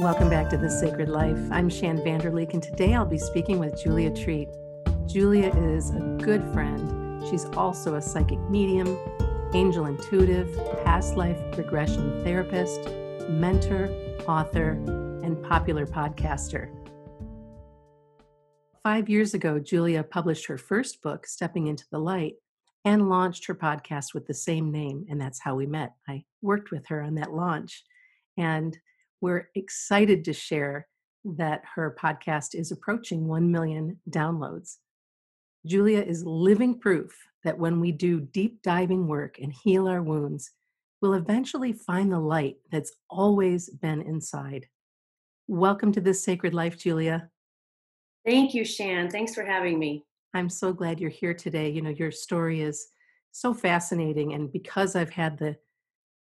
Welcome back to The Sacred Life. I'm Shann Vander Leek, and today I'll be speaking with Julia Treat. Julia is a good friend. She's also a psychic medium, angel intuitive, past life regression therapist, mentor, author, and popular podcaster. Five years ago, Julia published her first book, Stepping into the Light, and launched her podcast with the same name, and that's how we met. I worked with her on that launch. And we're excited to share that her podcast is approaching 1 million downloads. Julia is living proof that when we do deep diving work and heal our wounds, we'll eventually find the light that's always been inside. Welcome to this sacred life, Julia. Thank you, Shann. Thanks for having me. I'm so glad you're here today. You know, your story is so fascinating. And because I've had the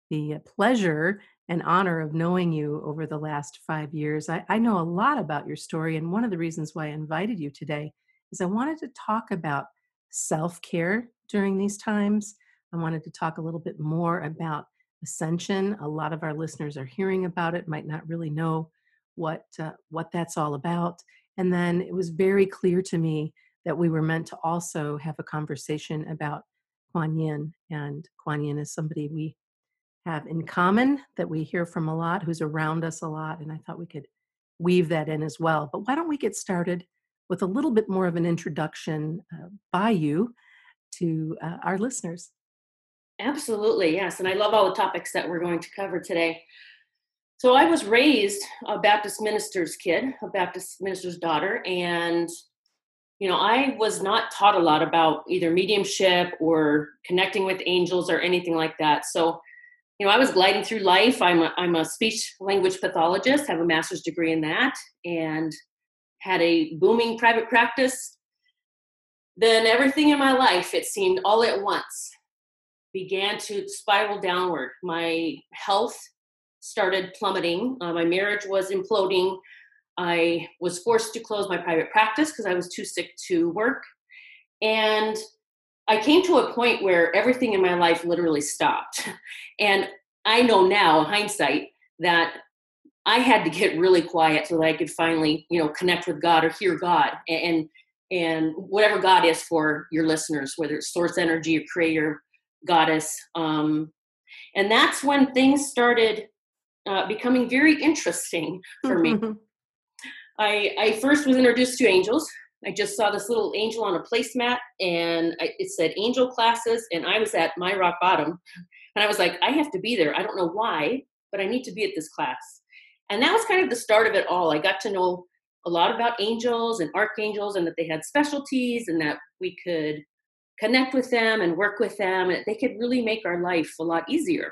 the pleasure and honor of knowing you over the last five years. I, I, know a lot about your story, and one of the reasons why I invited you today is I wanted to talk about self care during these times. I wanted to talk a little bit more about ascension. A lot of our listeners are hearing about it, might not really know what uh, what that's all about. And then it was very clear to me that we were meant to also have a conversation about Kuan Yin, and Kuan Yin is somebody we have in common that we hear from a lot, who's around us a lot. And I thought we could weave that in as well. But why don't we get started with a little bit more of an introduction uh, by you to uh, our listeners? Absolutely, yes. And I love all the topics that we're going to cover today. So I was raised a Baptist minister's kid, a Baptist minister's daughter, and you know, I was not taught a lot about either mediumship or connecting with angels or anything like that. So you know, I was gliding through life. I'm a, I'm a speech language pathologist, have a master's degree in that, and had a booming private practice. Then everything in my life, it seemed all at once, began to spiral downward. My health started plummeting. Uh, my marriage was imploding. I was forced to close my private practice because I was too sick to work. And I came to a point where everything in my life literally stopped. And I know now, hindsight, that I had to get really quiet so that I could finally, you know, connect with God or hear God and and whatever God is for your listeners, whether it's source energy or creator, goddess. Um, and that's when things started uh, becoming very interesting for me. I, I first was introduced to angels I just saw this little angel on a placemat and it said angel classes and I was at my rock bottom and I was like I have to be there. I don't know why, but I need to be at this class. And that was kind of the start of it all. I got to know a lot about angels and archangels and that they had specialties and that we could connect with them and work with them and they could really make our life a lot easier.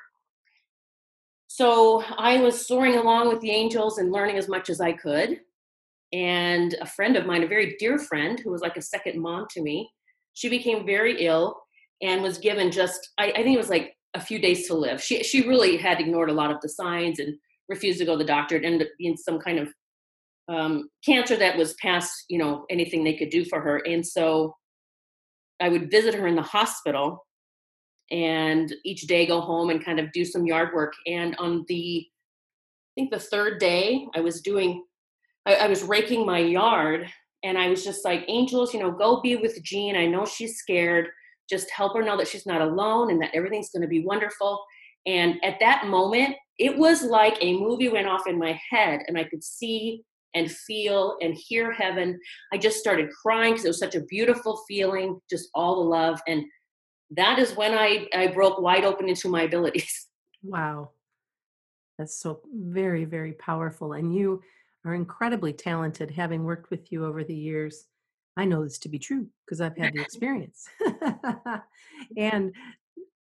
So I was soaring along with the angels and learning as much as I could and a friend of mine, a very dear friend who was like a second mom to me, she became very ill and was given just, I, I think it was like a few days to live. She, she really had ignored a lot of the signs and refused to go to the doctor. It ended up being some kind of um, cancer that was past, you know, anything they could do for her. And so I would visit her in the hospital and each day go home and kind of do some yard work. And on the, I think the third day, I was doing I, I was raking my yard and I was just like, angels, you know, go be with Jean. I know she's scared. Just help her know that she's not alone and that everything's going to be wonderful. And at that moment, it was like a movie went off in my head and I could see and feel and hear heaven. I just started crying because it was such a beautiful feeling, just all the love. And that is when I, I broke wide open into my abilities. Wow. That's so very, very powerful. And you, are incredibly talented, having worked with you over the years. I know this to be true because I've had the experience. and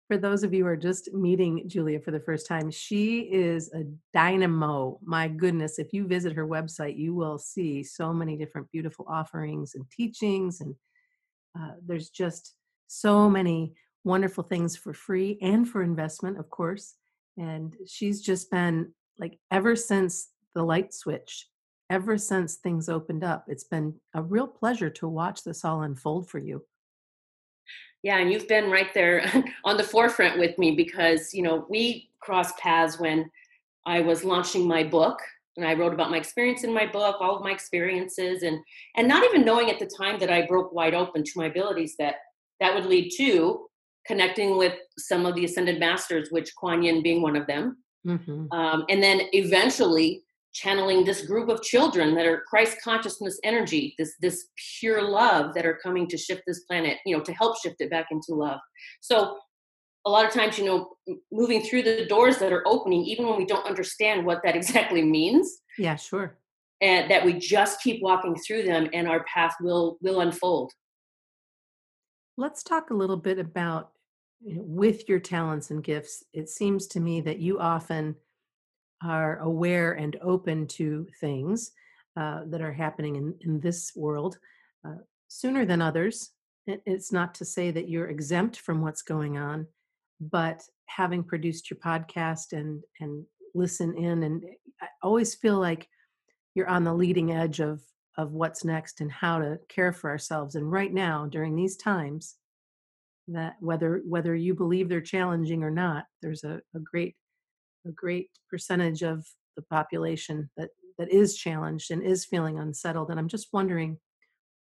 for those of you who are just meeting Julia for the first time, she is a dynamo. My goodness, if you visit her website, you will see so many different beautiful offerings and teachings. And uh, there's just so many wonderful things for free and for investment, of course. And she's just been like, ever since the light switch ever since things opened up. It's been a real pleasure to watch this all unfold for you. Yeah, and you've been right there on the forefront with me because, you know, we crossed paths when I was launching my book, and I wrote about my experience in my book, all of my experiences, and and not even knowing at the time that I broke wide open to my abilities that that would lead to connecting with some of the ascended masters, which Kuan Yin being one of them, mm-hmm. um, and then eventually channeling this group of children that are Christ consciousness energy, this this pure love that are coming to shift this planet, you know, to help shift it back into love. So a lot of times, you know, moving through the doors that are opening, even when we don't understand what that exactly means. Yeah, sure. And that we just keep walking through them and our path will will unfold. Let's talk a little bit about you know, with your talents and gifts. It seems to me that you often are aware and open to things uh, that are happening in, in this world uh, sooner than others. It's not to say that you're exempt from what's going on, but having produced your podcast and and listen in, and I always feel like you're on the leading edge of of what's next and how to care for ourselves. And right now, during these times, that whether whether you believe they're challenging or not, there's a, a great a great percentage of the population that that is challenged and is feeling unsettled and i'm just wondering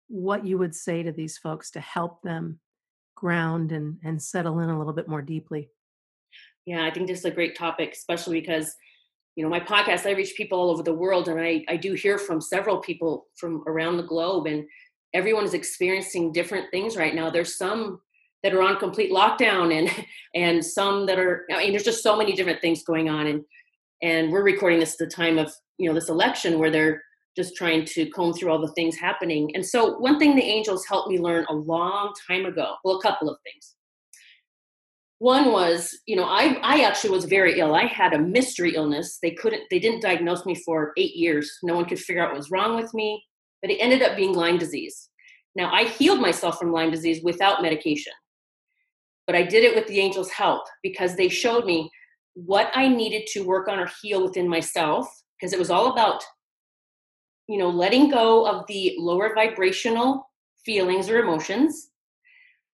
what you would say to these folks to help them ground and and settle in a little bit more deeply? Yeah i think this is a great topic especially because you know my podcast i reach people all over the world and i i do hear from several people from around the globe and everyone is experiencing different things right now. There's some that are on complete lockdown and and some that are i mean there's just so many different things going on. And and we're recording this at the time of you know this election where they're just trying to comb through all the things happening. And so one thing the angels helped me learn a long time ago well a couple of things. One was you know i i actually was very ill. I had a mystery illness. They couldn't they didn't diagnose me for eight years. No one could figure out what was wrong with me but it ended up being lyme disease. Now i healed myself from lyme disease without medication but I did it with the angels' help because they showed me what I needed to work on or heal within myself because it was all about you know letting go of the lower vibrational feelings or emotions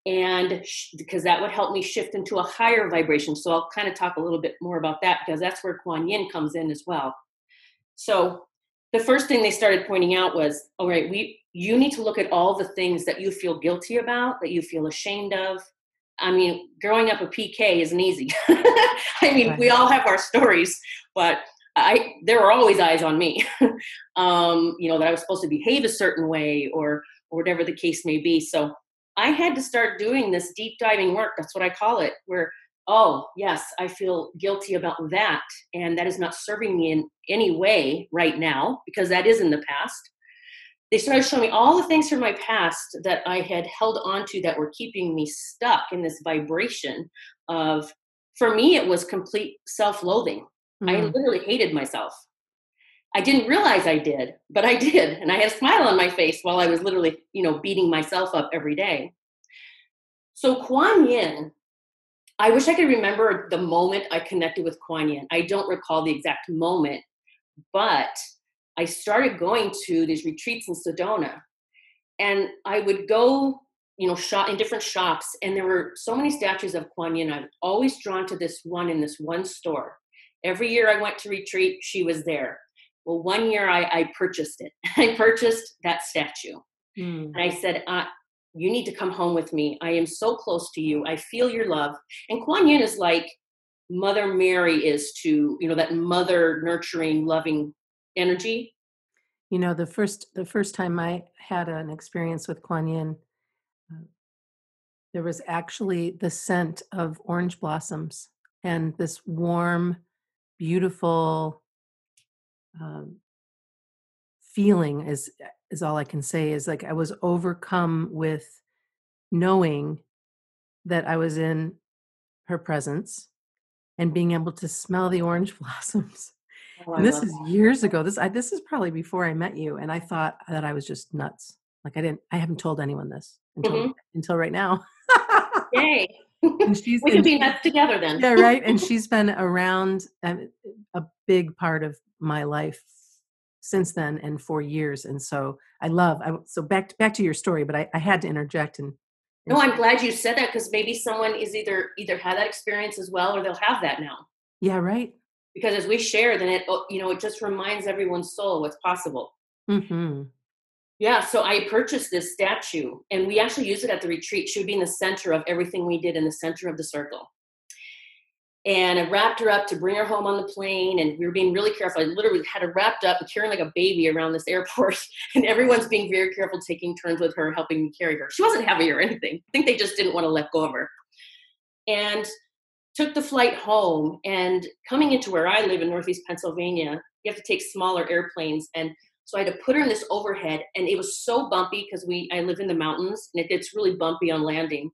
and sh- because that would help me shift into a higher vibration. So i'll kind of talk a little bit more about that because that's where kuan yin comes in as well. So the first thing they started pointing out was all right we you need to look at all the things that you feel guilty about that you feel ashamed of I mean, growing up a PK isn't easy. I mean, right. we all have our stories, but I there were always eyes on me. um, you know that I was supposed to behave a certain way, or or whatever the case may be. So I had to start doing this deep diving work. That's what I call it. Where oh yes, I feel guilty about that, and that is not serving me in any way right now because that is in the past they started showing me all the things from my past that I had held on to that were keeping me stuck in this vibration of, for me, it was complete self loathing. Mm-hmm. I literally hated myself. I didn't realize I did, but I did. And I had a smile on my face while I was literally, you know, beating myself up every day. So Kuan Yin, I wish I could remember the moment I connected with Kuan Yin. I don't recall the exact moment, but I started going to these retreats in Sedona. And I would go, you know, shop in different shops, and there were so many statues of Kuan Yin. I was always drawn to this one in this one store. Every year I went to retreat, she was there. Well, one year I, I purchased it. I purchased that statue. Mm. And I said, uh, You need to come home with me. I am so close to you. I feel your love. And Kuan Yin is like Mother Mary is to, you know, that mother nurturing, loving energy? You know the first the first time i had an experience with kuan yin uh, there was actually the scent of orange blossoms and this warm beautiful um, feeling is is all i can say is like i was overcome with knowing that i was in her presence and being able to smell the orange blossoms Oh, and this is that. years ago. This I, this is probably before I met you, and I thought that I was just nuts. Like I didn't, I haven't told anyone this until mm-hmm. until right now. Yay! And she's we could be nuts together then. yeah, right. And she's been around a, a big part of my life since then, and for years. And so I love. I, so back to, back to your story, but I, I had to interject and. No, I'm glad you said that because maybe someone is either either had that experience as well or they'll have that now. Yeah, right. Because as we share then it oh, you know it just reminds everyone's soul what's possible hmm yeah so i purchased this statue and we actually use it at the retreat she would be in the center of everything we did in the center of the circle and I wrapped her up to bring her home on the plane. And we were being really careful. I literally had her wrapped up and carrying like a baby around this airport. And everyone's being very careful, taking turns with her, helping me carry her. She wasn't heavy or anything. I think they just didn't want to let go of her. And took the flight home. And coming into where I live in Northeast Pennsylvania, you have to take smaller airplanes. And so I had to put her in this overhead. And it was so bumpy because we I live in the mountains and it gets really bumpy on landing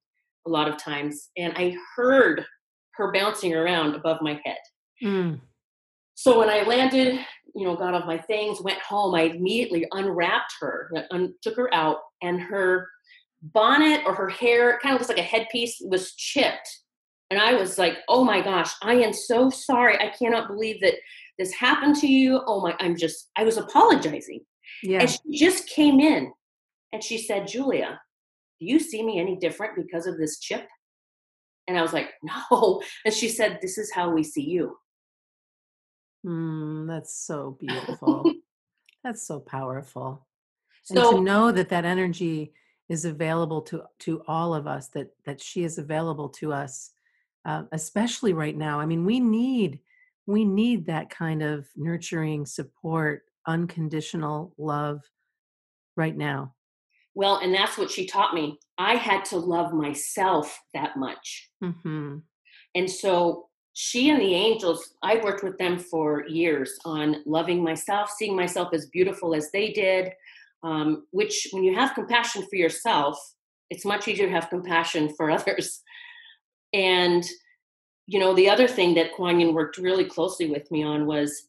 a lot of times. And I heard her bouncing around above my head. Mm. So when I landed, you know, got off my things, went home, I immediately unwrapped her, un- took her out, and her bonnet or her hair kind of looks like a headpiece was chipped. And I was like, oh my gosh, I am so sorry. I cannot believe that this happened to you. Oh my, I'm just, I was apologizing. Yeah. And she just came in and she said, Julia, do you see me any different because of this chip? And I was like, no. And she said, this is how we see you. Mm, that's so beautiful. that's so powerful. and to So, know that that energy is available to to all of us that that she is available to us uh, especially right now i mean we need we need that kind of nurturing support unconditional love right now well, and that's what she taught me. I had to love myself that much. hmm And so she and the angels, I worked with them for years on loving myself, seeing myself as beautiful as they did. Um, which, when you have compassion for yourself, it's much easier to have compassion for others. And, you know, the other thing that Kuan Yin worked really closely with me on was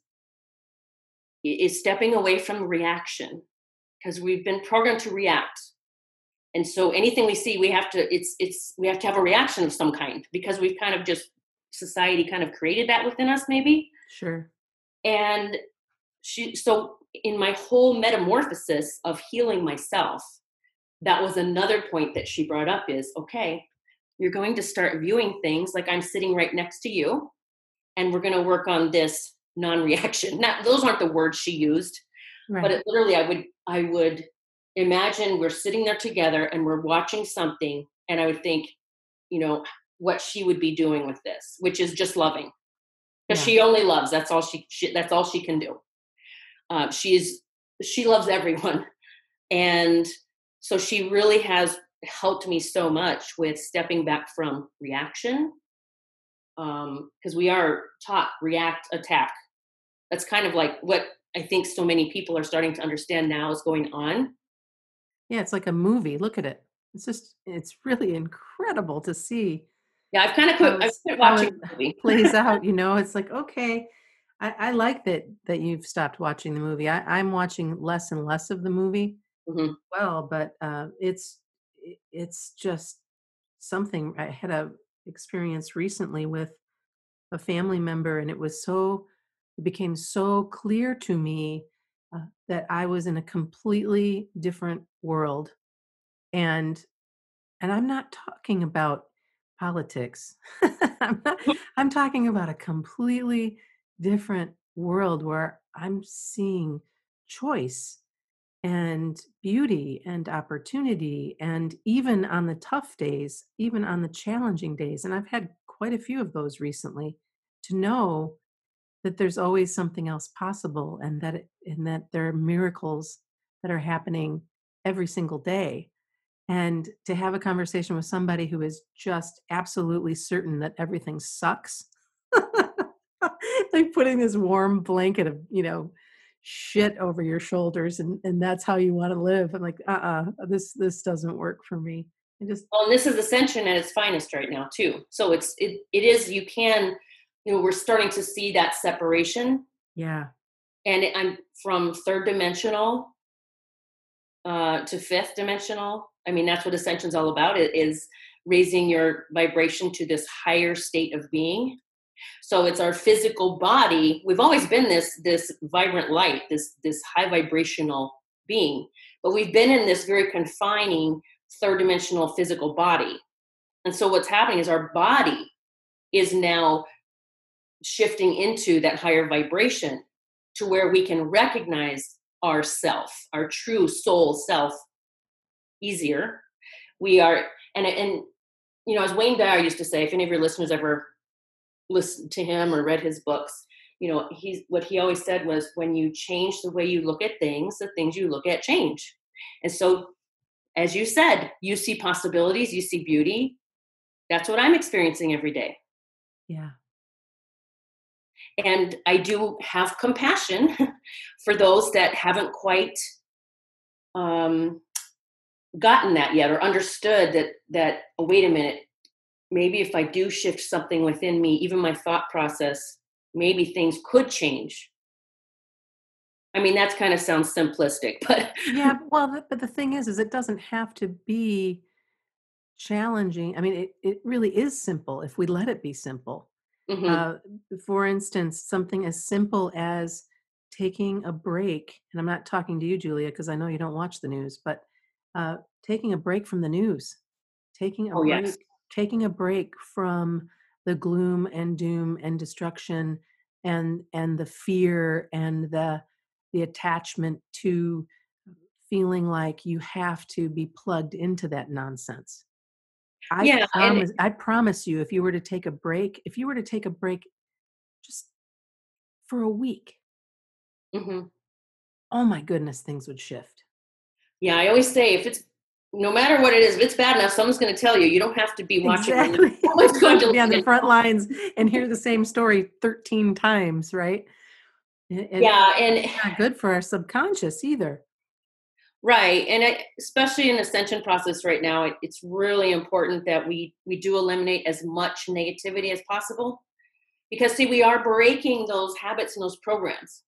is stepping away from reaction because we've been programmed to react. And so anything we see we have to it's it's we have to have a reaction of some kind because we've kind of just society kind of created that within us maybe. Sure. And she so in my whole metamorphosis of healing myself that was another point that she brought up is okay you're going to start viewing things like i'm sitting right next to you and we're going to work on this non-reaction. Now those aren't the words she used right. but it literally i would i would imagine we're sitting there together and we're watching something and i would think you know what she would be doing with this which is just loving. Because yeah. she only loves that's all she, she that's all she can do. Uh, she's she loves everyone and so she really has helped me so much with stepping back from reaction because we are taught react attack. That's kind of like what i think so many people are starting to understand now is going on. Yeah it's like a movie. Look at it. It's just it's really incredible to see yeah i've kind of put, i've how watching it movie. plays out you know? It's like okay I, I like that that you've stopped watching the movie. I, i'm watching less and less of the movie Mhm. well but uh, it's it's just something i had a experience recently with a family member and it was so it became so clear to me uh, that i was in a completely different world and and i'm not talking about politics. I'm not i'm talking about a completely different world where i'm seeing choice and beauty and opportunity and even on the tough days even on the challenging days and i've had quite a few of those recently to know that there's always something else possible and that it, and that there are miracles that are happening every single day. And to have a conversation with somebody who is just absolutely certain that everything sucks like putting this warm blanket of you know shit over your shoulders and and that's how you want to live i'm like uh-uh this this doesn't work for me i just well and this is ascension at its finest right now too so it's it, it is you can you know we're starting to see that separation. Yeah. And it, i'm from third dimensional uh to fifth dimensional i mean that's what ascension's all about it is raising your vibration to this higher state of being so it's our physical body we've always been this this vibrant light this this high vibrational being but we've been in this very confining third dimensional physical body and so what's happening is our body is now shifting into that higher vibration to where we can recognize our self, our true soul self easier. We are, and, and, you know, as Wayne Dyer used to say, if any of your listeners ever listened to him or read his books, you know, he's, what he always said was when you change the way you look at things, the things you look at change. And so, as you said, you see possibilities, you see beauty. That's what I'm experiencing every day. Yeah and I do have compassion for those that haven't quite um, gotten that yet or understood that that oh, wait a minute maybe if I do shift something within me even my thought process maybe things could change I mean that's kind of sounds simplistic but yeah well but the thing is is it doesn't have to be challenging I mean it it really is simple if we let it be simple Mhm. Uh, for instance, something as simple as taking a break, and I'm not talking to you, Julia, because I know you don't watch the news, but uh, taking a break from the news, taking a Oh, break, yes. Taking a break from the gloom and doom and destruction and and the fear and the the attachment to feeling like you have to be plugged into that nonsense I Yeah, promise I promise you if you were to take a break, if you were to take a break just for a week, mhm. oh my goodness, things would shift. Yeah, I always say if it's no matter what it is, if it's bad enough, someone's going to tell you. You don't have to be watching. Exactly. Someone's going to be on the front lines and hear the same story 13 times, right? Yeah, and it's not good for our subconscious either. right, and I, especially in ascension process right now, it, it's really important that we we do eliminate as much negativity as possible, because see, we are breaking those habits and those programs.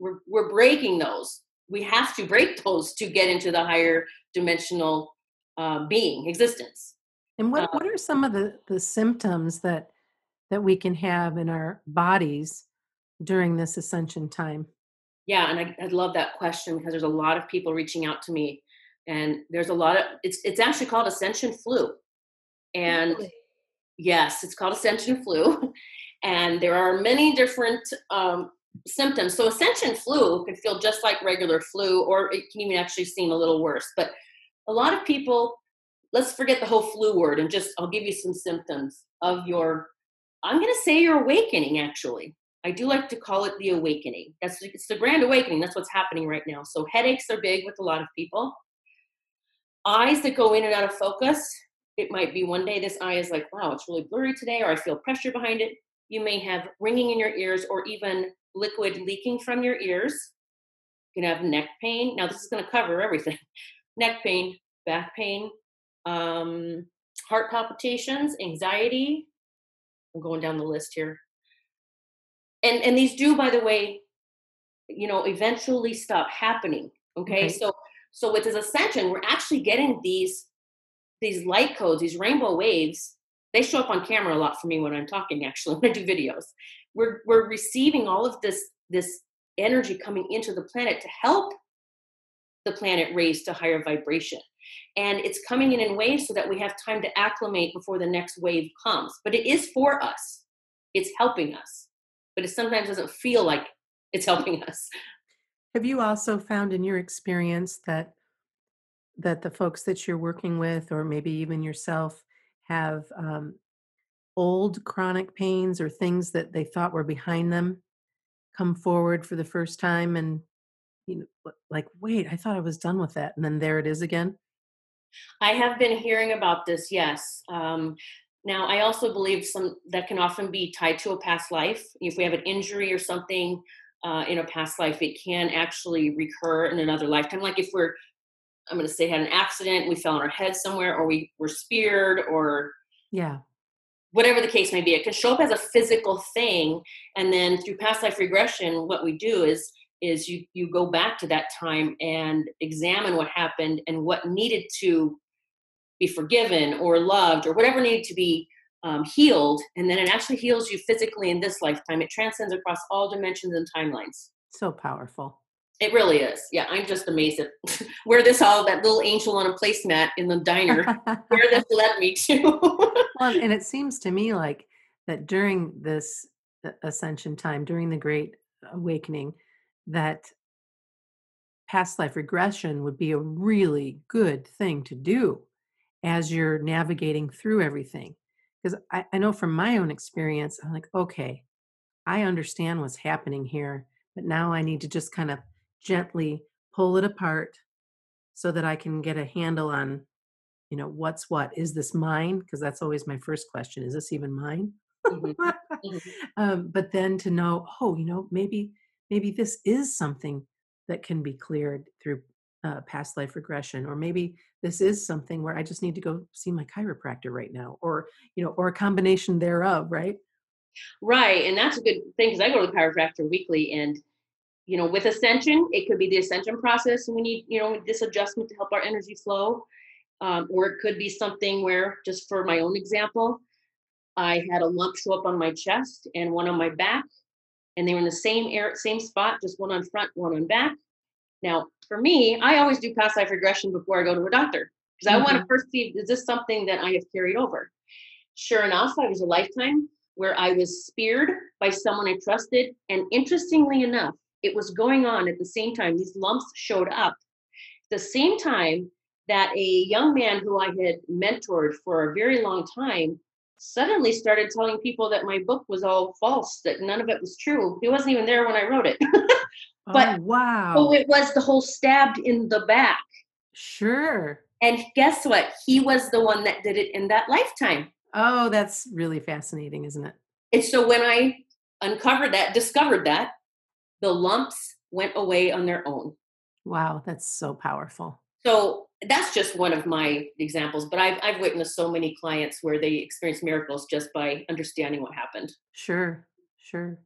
We're we're breaking those. We have to break those to get into the higher dimensional uh, being existence. And what Uh, what are some of the the symptoms that that we can have in our bodies during this ascension time? Yeah, and I, I love that question because there's a lot of people reaching out to me, and there's a lot of it's it's actually called ascension flu, and Really? yes, it's called ascension flu, and there are many different um, symptoms. So ascension flu can feel just like regular flu, or it can even actually seem a little worse. But a lot of people, let's forget the whole flu word and just I'll give you some symptoms of your. I'm going to say your awakening actually I do like to call it the awakening. That's it's the grand awakening. That's what's happening right now. So headaches are big with a lot of people. Eyes that go in and out of focus. It might be one day this eye is like, wow, it's really blurry today, or I feel pressure behind it. You may have ringing in your ears or even liquid leaking from your ears. You can have neck pain. Now this is going to cover everything: neck pain, back pain, um, heart palpitations, anxiety. I'm going down the list here and and these do by the way you know eventually stop happening okay Okay. so so with this ascension we're actually getting these these light codes these rainbow waves they show up on camera a lot for me when i'm talking actually when i do videos we're we're receiving all of this this energy coming into the planet to help the planet raise to higher vibration. And it's coming in in waves so that we have time to acclimate before the next wave comes. But it is for us. It's helping us. But it sometimes doesn't feel like it's helping us. Have you also found in your experience that that the folks that you're working with, or maybe even yourself, have um, old chronic pains or things that they thought were behind them come forward for the first time and you know like wait i thought i was done with that and then there it is again I have been hearing about this, yes. Um, now, I also believe some that can often be tied to a past life. If we have an injury or something uh, in a past life, it can actually recur in another lifetime. Like if we're, I'm going to say, had an accident, we fell on our head somewhere, or we were speared, or yeah whatever the case may be. It can show up as a physical thing and then through past life regression what we do is is you you go back to that time and examine what happened and what needed to be forgiven or loved or whatever needed to be um, healed and then it actually heals you physically in this lifetime. It transcends across all dimensions and timelines. So powerful. It really is. Yeah i'm just amazed at where this all that little angel on a placemat in the diner where this led me to well and it seems to me like that during this ascension time during the great awakening that past life regression would be a really good thing to do as you're navigating through everything. Because I, I know from my own experience i'm like okay i understand what's happening here but now i need to just kind of gently pull it apart so that i can get a handle on you know what's what is this mine because that's always my first question is this even mine mm-hmm. Mm-hmm. um, but then to know oh you know maybe maybe this is something that can be cleared through uh, past life regression or maybe this is something where i just need to go see my chiropractor right now or you know or a combination thereof right right and that's a good thing because i go to the chiropractor weekly and you know with ascension it could be the ascension process and we need you know this adjustment to help our energy flow um, or it could be something where just for my own example i had a lump show up on my chest and one on my back and they were in the same air same spot just one on front one on back. Now for me i always do past life regression before i go to a doctor because mm-hmm. i want to first see is this something that i have carried over? Sure enough i was a lifetime where i was speared by someone i trusted and interestingly enough it was going on at the same time these lumps showed up. The same time that a young man who I had mentored for a very long time suddenly started telling people that my book was all false, that none of it was true. He wasn't even there when I wrote it. but oh, wow. Oh, it was the whole stabbed in the back. Sure. And guess what? He was the one that did it in that lifetime. Oh, that's really fascinating, isn't it? And so when I uncovered that, discovered that, the lumps went away on their own. Wow, that's so powerful. So that's just one of my examples, but I've, I've witnessed so many clients where they experience miracles just by understanding what happened. Sure, sure.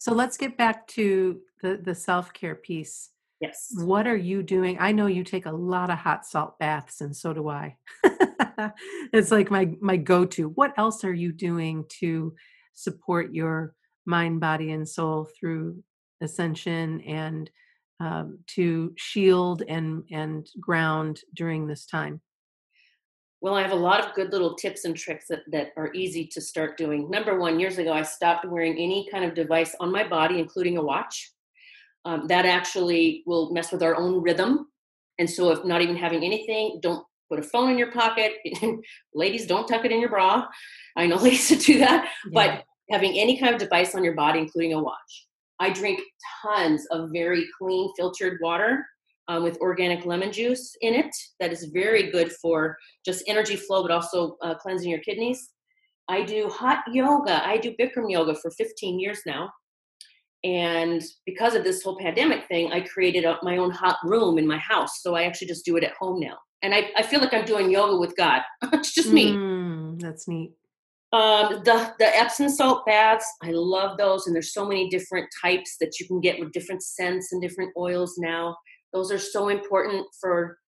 So let's get back to the, the self care piece. Yes. What are you doing? I know you take a lot of hot salt baths, and so do I. it's like my my go to. What else are you doing to support your mind, body, and soul through ascension and um, to shield and and ground during this time? Well, I have a lot of good little tips and tricks that, that are easy to start doing. Number one, years ago, I stopped wearing any kind of device on my body, including a watch. Um, that actually will mess with our own rhythm. And so, if not even having anything, don't put a phone in your pocket. ladies, don't tuck it in your bra. I know ladies do that, yeah. but having any kind of device on your body, including a watch. I drink tons of very clean filtered water um, with organic lemon juice in it. That is very good for just energy flow, but also uh, cleansing your kidneys. I do hot yoga. I do Bikram yoga for 15 years now. And because of this whole pandemic thing, I created a, my own hot room in my house. So I actually just do it at home now. And I, I feel like I'm doing yoga with God. it's just me. Mm, that's neat. Um, the the Epsom salt baths, I love those, and there's so many different types that you can get with different scents and different oils now. Those are so important for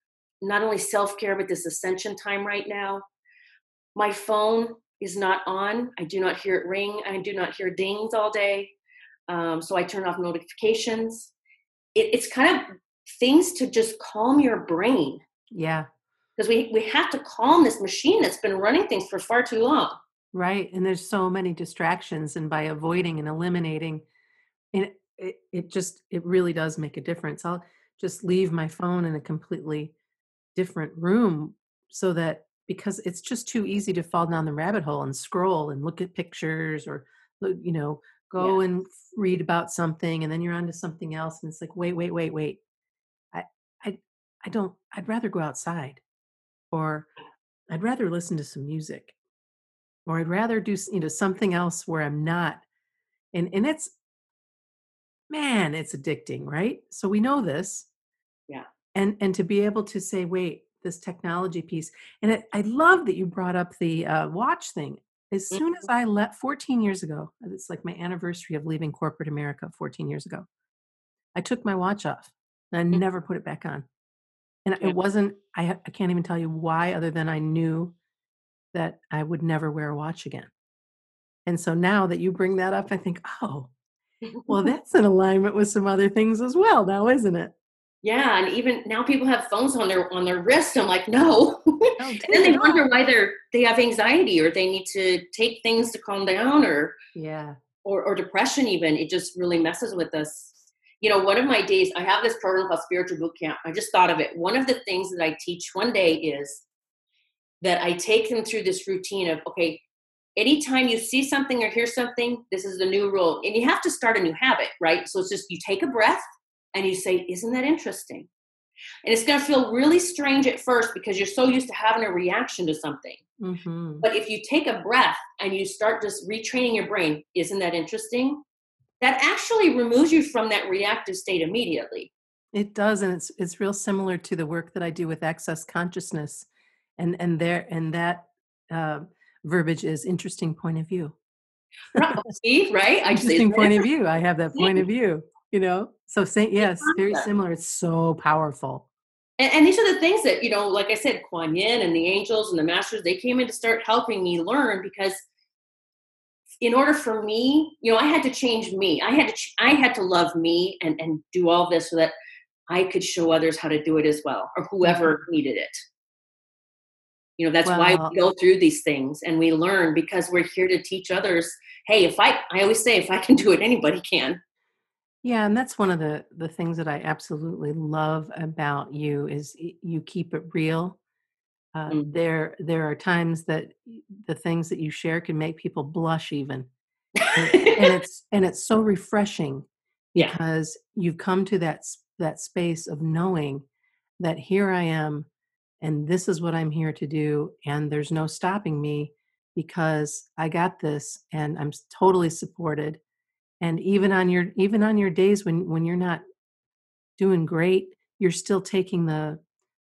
not only self care but this ascension time right now. My phone is not on. I do not hear it ring. I do not hear dings all day. Um, so I turn off notifications. It, it's kind of things to just calm your brain. Yeah. Because we, we have to calm this machine that's been running things for far too long. Right. And there's so many distractions. And by avoiding and eliminating, it, it, it just, it really does make a difference. I'll just leave my phone in a completely different room so that because it's just too easy to fall down the rabbit hole and scroll and look at pictures or you know go yeah. and read about something and then you're on to something else and it's like wait wait wait wait i i i don't i'd rather go outside or i'd rather listen to some music or I'd rather do you know something else where I'm not and and it's man it's addicting right? So we know this. Yeah. And and to be able to say wait this technology piece and it, I love that you brought up the uh, watch thing. As soon as mm-hmm. I left 14 years ago it's like my anniversary of leaving corporate America 14 years ago I took my watch off and I mm-hmm. never put it back on. And it wasn't I, I can't even tell you why other than I knew that I would never wear a watch again. And so now that you bring that up, I think, oh, well, that's in alignment with some other things as well, now, isn't it? Yeah, and even now people have phones on their on their wrist. I'm like, no. Oh, and then they wonder why they're they have anxiety or they need to take things to calm down or yeah. or, or depression even it just really messes with us you know one of my days i have this program called spiritual boot camp i just thought of it one of the things that i teach one day is that i take them through this routine of okay anytime you see something or hear something this is the new rule. And you have to start a new habit right? So it's just you take a breath and you say isn't that interesting? And it's going to feel really strange at first because you're so used to having a reaction to something. Mm-hmm. but if you take a breath and you start just retraining your brain isn't that interesting? that actually removes you from that reactive state immediately. It does and it's it's real similar to the work that i do with access consciousness and and there and that uh, verbiage is interesting point of view. See, right? I interesting point of view i have that point of view you know? So say yes very similar it's so powerful. And, and, these are the things that you know like i said kuan yin and the angels and the masters they came in to start helping me learn because in order for me you know i had to change me. I had to i had to love me and and do all this so that i could show others how to do it as well or whoever mm-hmm. needed it you know that's well, why we go through these things and we learn because we're here to teach others hey if i i always say if i can do it anybody can yeah, and that's one of the the things that I absolutely love about you is you keep it real. Uh, mm. There there are times that the things that you share can make people blush even, and, and it's and it's so refreshing because yeah. you've come to that that space of knowing that here I am, and this is what I'm here to do, and there's no stopping me because I got this, and I'm totally supported and even on your even on your days when when you're not doing great you're still taking the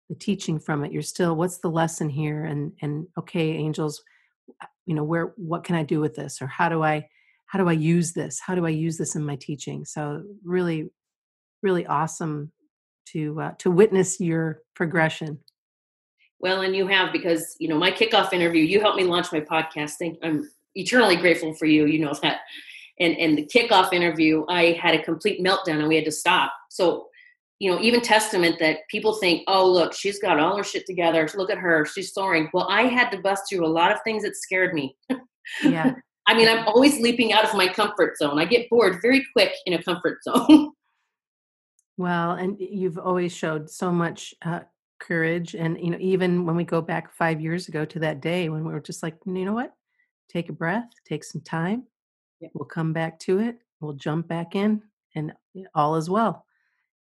the teaching from it. You're still what's the lesson here? and and okay angels uh, you know where what can i do with this? Or how do i how do i use this? How do i use this in my teaching? So really really awesome to uh, to witness your progression well and you have because you know my kickoff interview you helped me launch my podcast. Thank, i'm eternally grateful for you you know that and and the kickoff interview i had a complete meltdown and we had to stop. So you know even testament that people think oh look she's got all her shit together. Look at her. She's soaring. Well i had to bust through a lot of things that scared me. Yeah. I mean i'm always leaping out of my comfort zone. I get bored very quick in a comfort zone. Well and you've always showed so much uh, courage and you know even when we go back five years ago to that day when we were just like you know what take a breath take some time We'll come back to it. We'll jump back in, and all is well.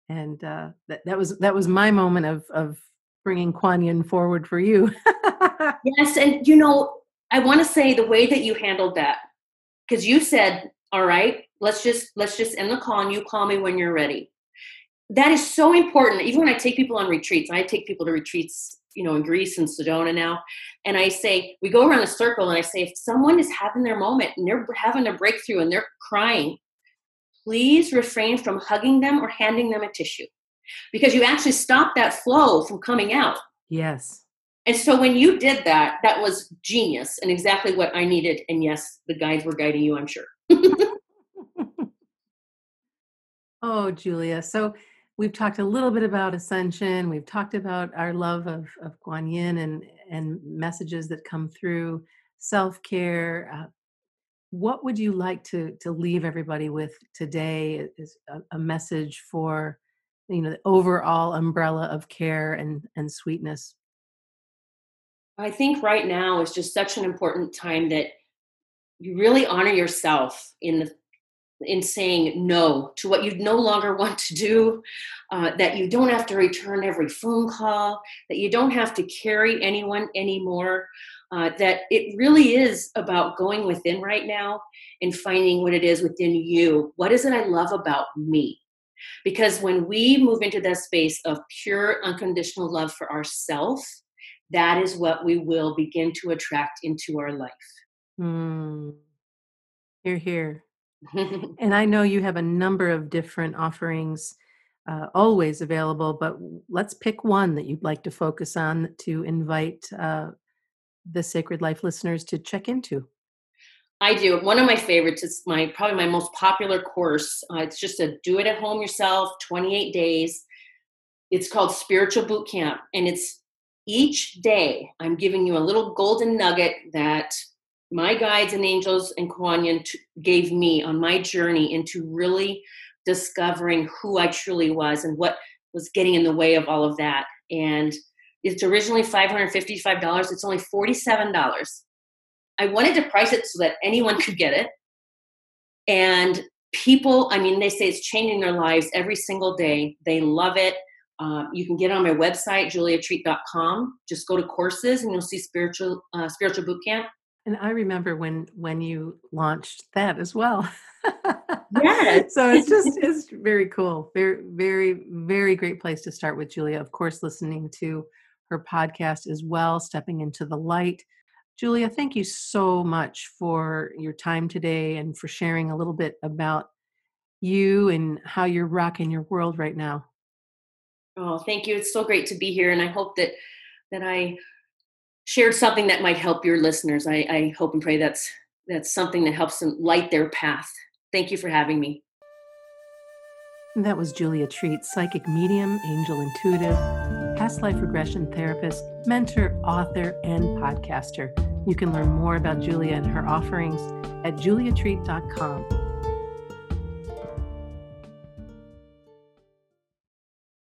And uh, that that was that was my moment of of bringing Kuan Yin forward for you. yes, and you know, I want to say the way that you handled that, because you said, "All right, let's just let's just end the call, and you call me when you're ready." That is so important. Even when I take people on retreats, I take people to retreats you know in Greece and Sedona now, and I say we go around a circle and I say if someone is having their moment and they're having a breakthrough and they're crying, please refrain from hugging them or handing them a tissue because you actually stop that flow from coming out. Yes. And so when you did that, that was genius and exactly what I needed. And yes, the guides were guiding you, I'm sure. oh, Julia. So we've talked a little bit about ascension. We've talked about our love of, of Kuan Yin and, and messages that come through self care. Uh, what would you like to, to leave everybody with today is a, a message for you know the overall umbrella of care and, and sweetness? I think right now is just such an important time that you really honor yourself in the in saying no to what you no longer want to do, uh, that you don't have to return every phone call, that you don't have to carry anyone anymore, uh, that it really is about going within right now and finding what it is within you. What is it I love about me? Because when we move into that space of pure unconditional love for ourselves, that is what we will begin to attract into our life. You're here. and I know you have a number of different offerings uh, always available, but let's pick one that you'd like to focus on to invite uh, the Sacred Life listeners to check into. I do. One of my favorites is my probably my most popular course. Uh, it's just a do it at home yourself, 28 days. It's called Spiritual Boot Camp, and it's each day I'm giving you a little golden nugget that my guides and angels and Kuan t- gave me on my journey into really discovering who I truly was and what was getting in the way of all of that. And it's originally $555. It's only $47. I wanted to price it so that anyone could get it. And people, I mean, they say it's changing their lives every single day. They love it. Um, you can get it on my website, juliatreat.com. Just go to courses and you'll see spiritual uh, spiritual boot camp. And I remember when when you launched that as well. Yes. so it's just it's very cool. Very very very great place to start with Julia. Of course, listening to her podcast as well, stepping into the light. Julia, thank you so much for your time today and for sharing a little bit about you and how you're rocking your world right now. Oh, thank you. It's so great to be here, and I hope that that I shared something that might help your listeners. I, I hope and pray that's that's something that helps them light their path. Thank you for having me. That was Julia Treat, psychic medium, angel intuitive, past life regression therapist, mentor, author, and podcaster. You can learn more about Julia and her offerings at juliatreat.com.